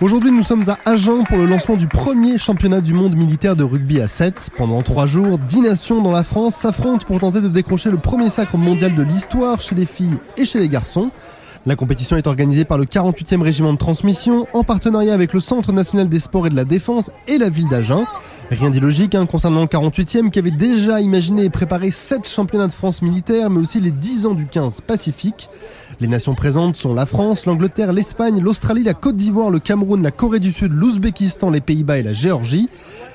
Aujourd'hui, nous sommes à Agen pour le lancement du premier championnat du monde militaire de rugby à 7. Pendant trois jours, dix nations dans la France s'affrontent pour tenter de décrocher le premier sacre mondial de l'histoire chez les filles et chez les garçons. La compétition est organisée par le 48e régiment de transmission en partenariat avec le Centre national des sports et de la défense et la ville d'Agen. Rien d'illogique hein, concernant le 48e qui avait déjà imaginé et préparé 7 championnats de France militaires mais aussi les 10 ans du 15 Pacifique. Les nations présentes sont la France, l'Angleterre, l'Espagne, l'Australie, la Côte d'Ivoire, le Cameroun, la Corée du Sud, l'Ouzbékistan, les Pays-Bas et la Géorgie.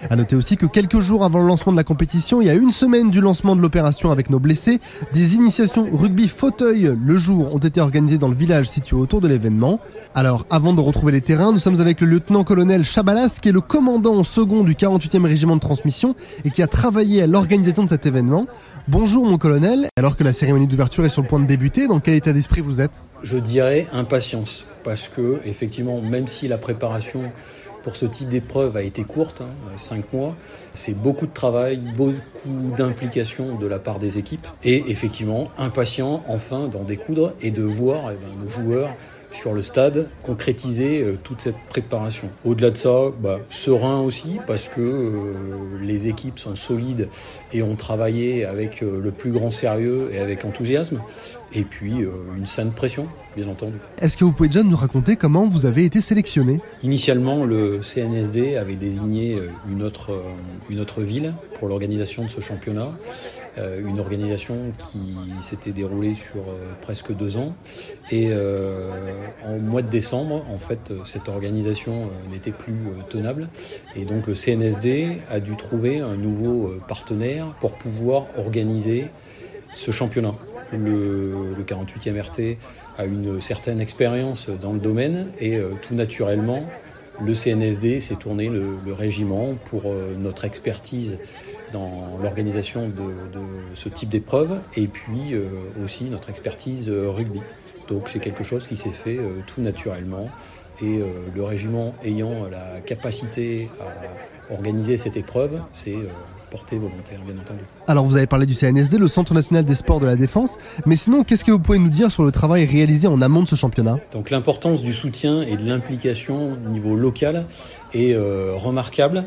À noter aussi que quelques jours avant le lancement de la compétition, il y a une semaine du lancement de l'opération avec nos blessés, des initiations rugby fauteuil le jour ont été organisées dans le village situé autour de l'événement. Alors, avant de retrouver les terrains, nous sommes avec le lieutenant-colonel Chabalas, qui est le commandant second du 48e régiment de transmission et qui a travaillé à l'organisation de cet événement. Bonjour mon colonel, alors que la cérémonie d'ouverture est sur le point de débuter, dans quel état d'esprit vous Je dirais impatience, parce que effectivement, même si la préparation pour ce type d'épreuve a été courte, hein, cinq mois. C'est beaucoup de travail, beaucoup d'implication de la part des équipes et effectivement impatient enfin d'en découdre et de voir eh ben, nos joueurs sur le stade concrétiser euh, toute cette préparation. Au-delà de ça, bah, serein aussi parce que euh, les équipes sont solides et ont travaillé avec euh, le plus grand sérieux et avec enthousiasme. Et puis une saine pression, bien entendu. Est-ce que vous pouvez déjà nous raconter comment vous avez été sélectionné Initialement, le CNSD avait désigné une autre, une autre ville pour l'organisation de ce championnat. Euh, une organisation qui s'était déroulée sur euh, presque deux ans. Et euh, en mois de décembre, en fait, cette organisation n'était plus tenable. Et donc le CNSD a dû trouver un nouveau partenaire pour pouvoir organiser ce championnat. Le, 48e RT a une certaine expérience dans le domaine et tout naturellement, le CNSD s'est tourné le, régiment pour notre expertise dans l'organisation de, ce type d'épreuve et puis euh, aussi notre expertise euh, rugby. Donc c'est quelque chose qui s'est fait euh, tout naturellement et le régiment ayant la capacité à organiser cette épreuve, c'est volontaire, bien entendu. Alors vous avez parlé du CNSD, le Centre national des sports de la défense, mais sinon qu'est-ce que vous pouvez nous dire sur le travail réalisé en amont de ce championnat? Donc l'importance du soutien et de l'implication au niveau local est euh, remarquable.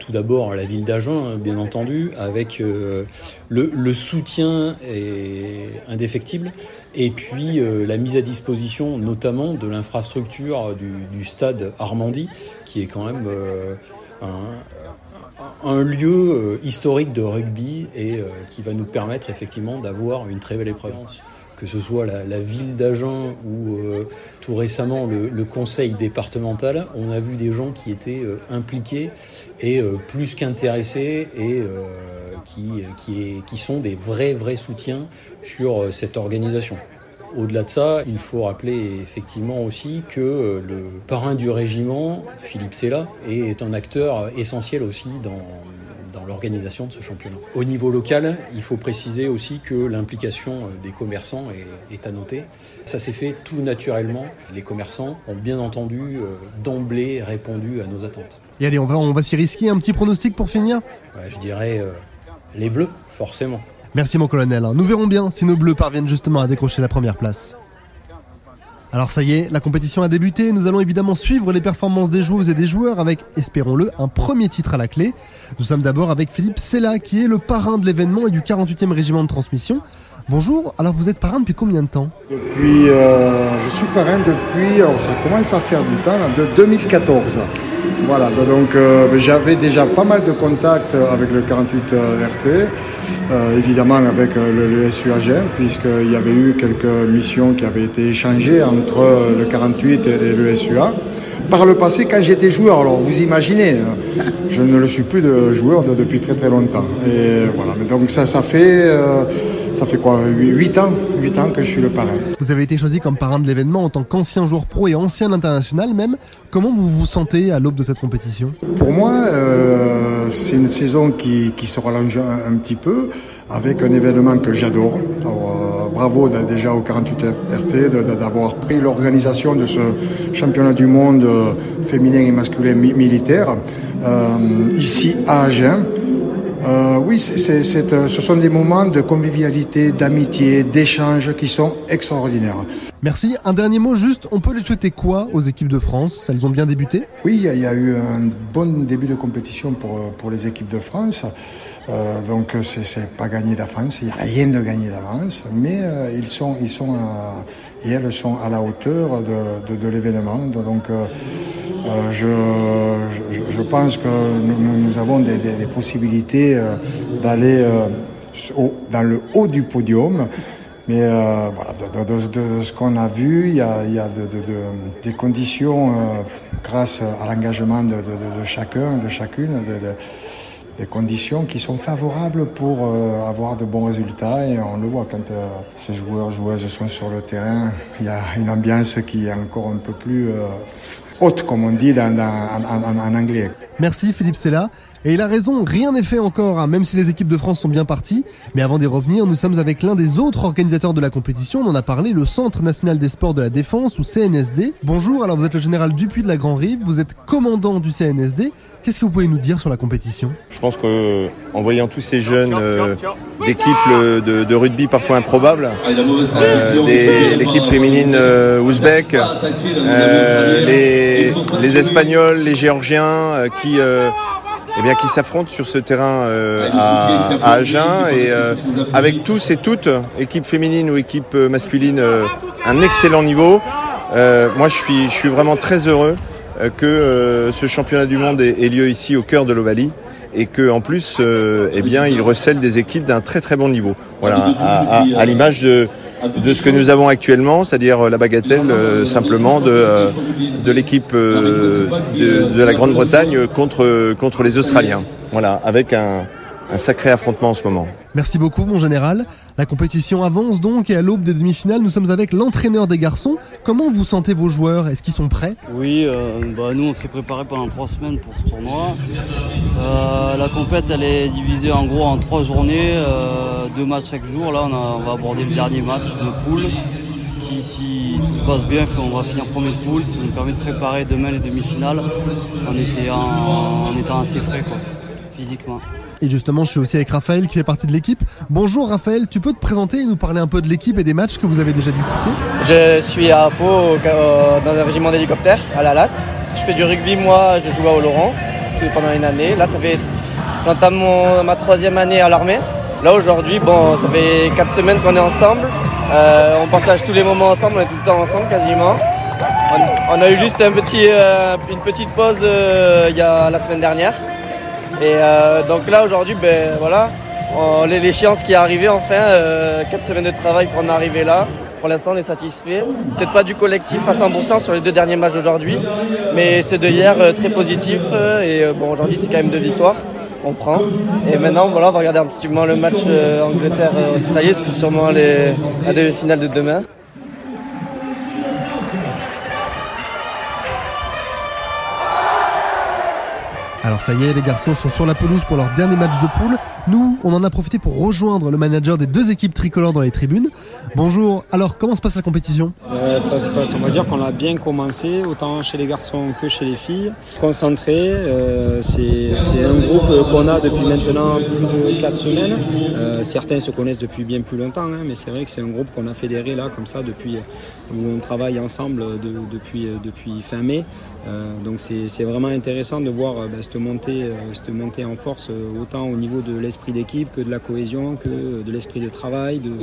tout d'abord la ville d'Agen, hein, bien entendu, avec euh, le, soutien est indéfectible et puis euh, la mise à disposition notamment de l'infrastructure du, du, stade Armandie qui est quand même un, lieu euh, historique de rugby et euh, qui va nous permettre effectivement d'avoir une très belle épreuve. Que ce soit la, ville d'Agen ou euh, tout récemment le, conseil départemental, on a vu des gens qui étaient impliqués et plus qu'intéressés et qui, qui, qui sont des vrais, vrais soutiens sur cette organisation. Au-delà de ça, il faut rappeler effectivement aussi que euh, le parrain du régiment, Philippe Sella, est un acteur essentiel aussi dans, l'organisation de ce championnat. Au niveau local, il faut préciser aussi que l'implication euh, des commerçants est, à noter. Ça s'est fait tout naturellement. Les commerçants ont bien entendu euh, d'emblée répondu à nos attentes. Et allez, on va, on va s'y risquer. Un petit pronostic pour finir? Je dirais les bleus, forcément. Merci mon colonel. Nous verrons bien si nos bleus parviennent justement à décrocher la première place. Alors ça y est, la compétition a débuté, nous allons évidemment suivre les performances des joueuses et des joueurs avec, espérons-le, un premier titre à la clé. Nous sommes d'abord avec Philippe Sella qui est le parrain de l'événement et du 48e régiment de transmission. Bonjour, alors vous êtes parrain depuis combien de temps? Depuis, euh, je suis parrain depuis, alors ça commence à faire du temps, de 2014. Voilà, donc euh, j'avais déjà pas mal de contacts avec le 48 euh, RT, évidemment avec le, le puisqu'il y avait eu quelques missions qui avaient été échangées entre le 48 et le SUA. Par le passé, quand j'étais joueur, alors vous imaginez, hein, je ne le suis plus de joueur depuis très très longtemps. Et voilà, donc ça, ça fait ça fait quoi 8 ans 8 ans que je suis le parrain. Vous avez été choisi comme parrain de l'événement en tant qu'ancien joueur pro et ancien international même. Comment vous vous sentez à l'aube de cette compétition? Pour moi, euh, c'est une saison qui, qui se rallonge un, petit peu avec un événement que j'adore. Alors, euh, bravo déjà au 48 RT d'avoir pris l'organisation de ce championnat du monde euh, féminin et masculin militaire ici à Agen euh, oui, c'est, ce sont des moments de convivialité, d'amitié, d'échange qui sont extraordinaires. Merci. Un dernier mot juste, on peut lui souhaiter quoi aux équipes de France? Elles ont bien débuté? Oui, il y, a eu un bon début de compétition pour, pour les équipes de France. Euh, donc c'est pas gagné d'avance, il n'y a rien de gagné d'avance, mais euh, ils sont, ils sont et elles sont à la hauteur de, de, l'événement. Donc euh, je, je, pense que nous, avons des, possibilités d'aller dans le haut du podium. Mais voilà, de, ce qu'on a vu, il y a, il y a des conditions grâce à l'engagement de, chacun, de chacune des conditions qui sont favorables pour euh, avoir de bons résultats. Et on le voit quand euh, ces joueurs, joueuses sont sur le terrain, il y a une ambiance qui est encore un peu plus euh, haute, comme on dit en, anglais. Merci Philippe Sella. Et il a raison, rien n'est fait encore, hein, même si les équipes de France sont bien parties. Mais avant d'y revenir, nous sommes avec l'un des autres organisateurs de la compétition. On en a parlé, le Centre national des sports de la défense ou CNSD. Bonjour, alors vous êtes le général Dupuis de la Grand Rive, vous êtes commandant du CNSD. Qu'est-ce que vous pouvez nous dire sur la compétition? Je pense qu'en voyant tous ces jeunes euh, d'équipes euh, de, rugby parfois improbables, euh, l'équipe féminine ouzbek, les, les Espagnols, les Géorgiens qui eh bien, qui s'affrontent sur ce terrain euh, à, Agen. Et euh, avec tous et toutes, équipe féminine ou équipe euh, masculine, un excellent niveau. moi, je suis, je suis vraiment très heureux que ce championnat du monde ait, lieu ici au cœur de l'Ovalie et que en plus, eh bien, il recèle des équipes d'un très très bon niveau. Voilà, à l'image de de ce que nous avons actuellement, c'est-à-dire euh, la bagatelle euh, simplement de, euh, de l'équipe de, de, la Grande-Bretagne contre, contre les Australiens. Voilà, avec un, un sacré affrontement en ce moment. Merci beaucoup, mon général. La compétition avance donc et à l'aube des demi-finales, nous sommes avec l'entraîneur des garçons. Comment vous sentez vos joueurs? Est-ce qu'ils sont prêts? Oui, euh, bah, nous on s'est préparé pendant trois semaines pour ce tournoi. Euh, la compète elle est divisée en gros en trois journées, euh, deux matchs chaque jour. Là on, va aborder le dernier match de poule qui si tout se passe bien, on va finir premier de poule. Ça nous permet de préparer demain les demi-finales en, en, en étant assez frais quoi, physiquement. Et justement, je suis aussi avec Raphaël qui fait partie de l'équipe. Bonjour Raphaël, tu peux te présenter et nous parler un peu de l'équipe et des matchs que vous avez déjà disputés? Je suis à Pau dans un régiment d'hélicoptères à la Latte. Je fais du rugby, moi je joue à Oloron pendant une année. Là, ça fait, j'entame ma troisième année à l'armée. Là aujourd'hui, bon, ça fait quatre semaines qu'on est ensemble. Euh, on partage tous les moments ensemble, on est tout le temps ensemble quasiment. On, a eu juste euh, une petite pause euh, il y a la semaine dernière. Et euh, donc là aujourd'hui, ben voilà, l'échéance qui est arrivée enfin, euh, 4 semaines de travail pour en arriver là. Pour l'instant, on est satisfait. Peut-être pas du collectif à 100% sur les deux derniers matchs d'aujourd'hui, mais c'est de hier euh, très positif. Et euh, bon, aujourd'hui, c'est quand même deux victoires. On prend. Et maintenant, voilà, on va regarder un petit peu le match Angleterre-Australie, ce qui est sûrement les, la demi-finale de demain. Alors ça y est, les garçons sont sur la pelouse pour leur dernier match de poule. Nous, on en a profité pour rejoindre le manager des deux équipes tricolores dans les tribunes. Bonjour, alors comment se passe la compétition? Euh, Ça se passe, on va dire qu'on a bien commencé, autant chez les garçons que chez les filles. Concentré, euh, c'est un groupe qu'on a depuis maintenant plus de 4 semaines. Euh, certains se connaissent depuis bien plus longtemps, hein, mais c'est vrai que c'est un groupe qu'on a fédéré là, comme ça, depuis où on travaille ensemble depuis, fin mai. donc c'est vraiment intéressant de voir ben, montée, cette montée en force autant au niveau de l'esprit d'équipe que de la cohésion, que de l'esprit de travail. Donc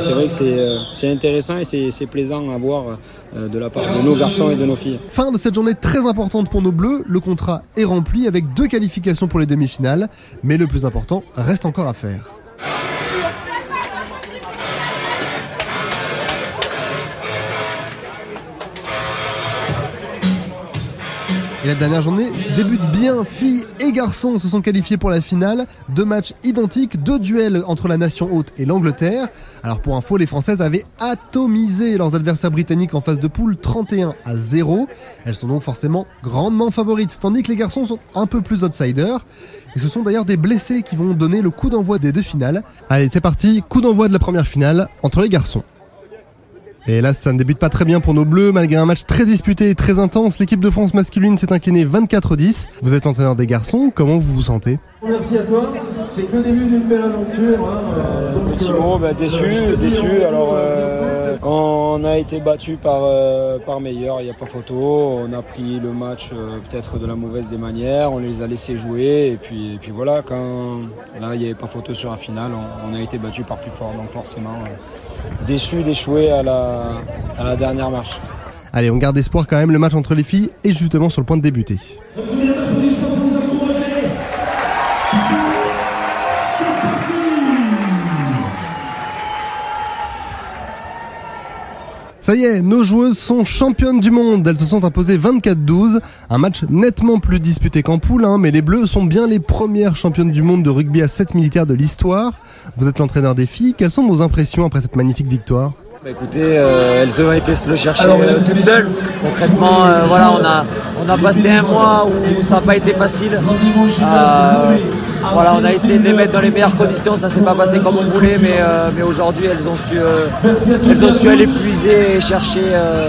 c'est vrai que euh, c'est intéressant et c'est plaisant à voir euh, de la part de nos garçons et de nos filles. Fin de cette journée très importante pour nos bleus. Le contrat est rempli avec deux qualifications pour les demi-finales. Mais le plus important reste encore à faire. Et la dernière journée débute bien. Filles et garçons se sont qualifiés pour la finale. Deux matchs identiques, deux duels entre la nation haute et l'Angleterre. Alors pour info, les Françaises avaient atomisé leurs adversaires britanniques en phase de poule 31 à 0. Elles sont donc forcément grandement favorites, tandis que les garçons sont un peu plus outsiders. Et ce sont d'ailleurs des blessés qui vont donner le coup d'envoi des deux finales. Allez, c'est parti, coup d'envoi de la première finale entre les garçons. Et là, ça ne débute pas très bien pour nos Bleus. Malgré un match très disputé et très intense, l'équipe de France masculine s'est inclinée 24-10. Vous êtes l'entraîneur des garçons, comment vous vous sentez Merci à toi. C'est que le début d'une belle aventure. Hein. Euh, petit mot, bah, déçu, déçu. Alors, euh, on a été battu par, euh, par meilleur, il n'y a pas photo. On a pris le match euh, peut-être de la mauvaise des manières, on les a laissés jouer. Et puis, puis voilà, quand là, il n'y avait pas photo sur la finale, on, on a été battu par plus fort. Donc forcément, euh, déçu d'échouer à la, à la dernière marche. Allez, on garde espoir quand même, le match entre les filles est justement sur le point de débuter. Ça y est, nos joueuses sont championnes du monde. Elles se sont imposées 24-12. Un match nettement plus disputé qu'en poule, hein, mais les Bleus sont bien les premières championnes du monde de rugby à 7 militaires de l'histoire. Vous êtes l'entraîneur des filles. Quelles sont vos impressions après cette magnifique victoire? Bah écoutez, euh, elles ont été se le chercher euh, toutes seules. Concrètement, euh, voilà, on a, on a passé un mois où ça n'a pas été facile. Voilà, on a essayé de les mettre dans les meilleures conditions, ça s'est pas passé comme on voulait, mais, euh, mais aujourd'hui elles ont su, euh, elles ont su aller puiser et chercher euh,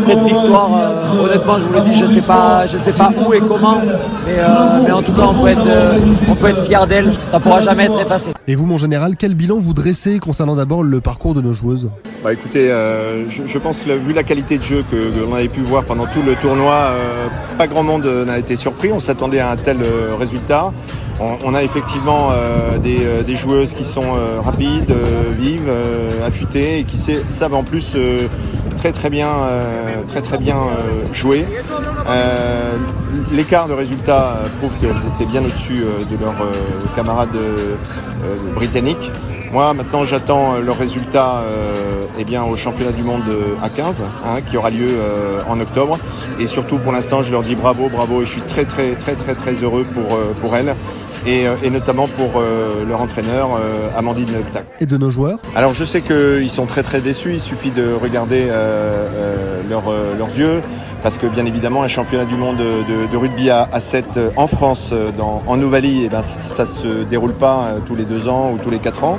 cette victoire. Euh, honnêtement, je vous le dis, je sais pas, je sais pas où et comment, mais, euh, mais en tout cas, on peut être, euh, on peut être fier d'elles. Ça pourra jamais être effacé. Et vous, mon général, quel bilan vous dressez concernant d'abord le parcours de nos joueuses? Bah écoutez, euh, je, je pense que vu la qualité de jeu que, que l'on avait pu voir pendant tout le tournoi, euh, pas grand monde n'a été surpris. On s'attendait à un tel euh, résultat. On, a effectivement euh, des, euh, des joueuses qui sont euh, rapides, vives, affûtées et qui savent en plus très très bien, très très bien jouer. L'écart de résultats prouve qu'elles étaient bien au-dessus de leurs camarades britanniques. Moi, maintenant, j'attends euh, leur résultat euh, eh bien, au championnat du monde à 15, hein, qui aura lieu euh, en octobre. Et surtout, pour l'instant, je leur dis bravo, bravo, et je suis très, très, très, très, très heureux pour, euh, pour elles. Et, euh, et notamment pour euh, leur entraîneur, euh, Amandine Ptac. Et de nos joueurs Alors je sais qu'ils sont très très déçus, il suffit de regarder euh, euh, leur, euh, leurs yeux, parce que bien évidemment un championnat du monde de, de rugby à, à 7 euh, en France, dans, en Ovalie, eh ben, ça se déroule pas tous les deux ans ou tous les quatre ans.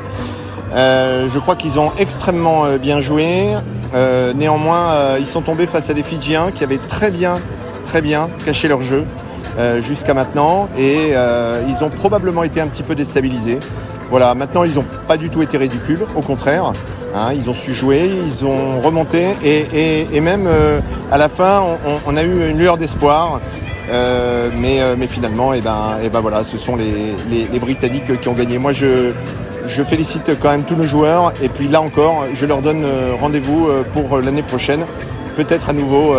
Euh, je crois qu'ils ont extrêmement euh, bien joué. Euh, néanmoins, euh, ils sont tombés face à des Fidjiens qui avaient très bien, très bien caché leur jeu euh, jusqu'à maintenant et euh, ils ont probablement été un petit peu déstabilisés. Voilà, maintenant ils n'ont pas du tout été ridicules, au contraire. hein, ils ont su jouer, ils ont remonté et, même euh, à la fin, on, a eu une lueur d'espoir. Mais, finalement, et ben, et ben voilà, ce sont les, Britanniques qui ont gagné. Moi, je, félicite quand même tous nos joueurs. Et puis là encore, je leur donne rendez-vous pour l'année prochaine, peut-être à nouveau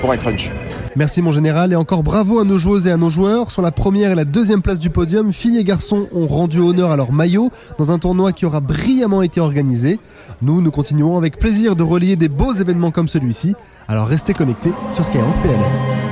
pour un crunch. Merci mon général et encore bravo à nos joueuses et à nos joueurs. Sur la première et la deuxième place du podium, filles et garçons ont rendu honneur à leur maillot dans un tournoi qui aura brillamment été organisé. Nous, nous continuerons avec plaisir de relier des beaux événements comme celui-ci. Alors restez connectés sur Skyrock PLM.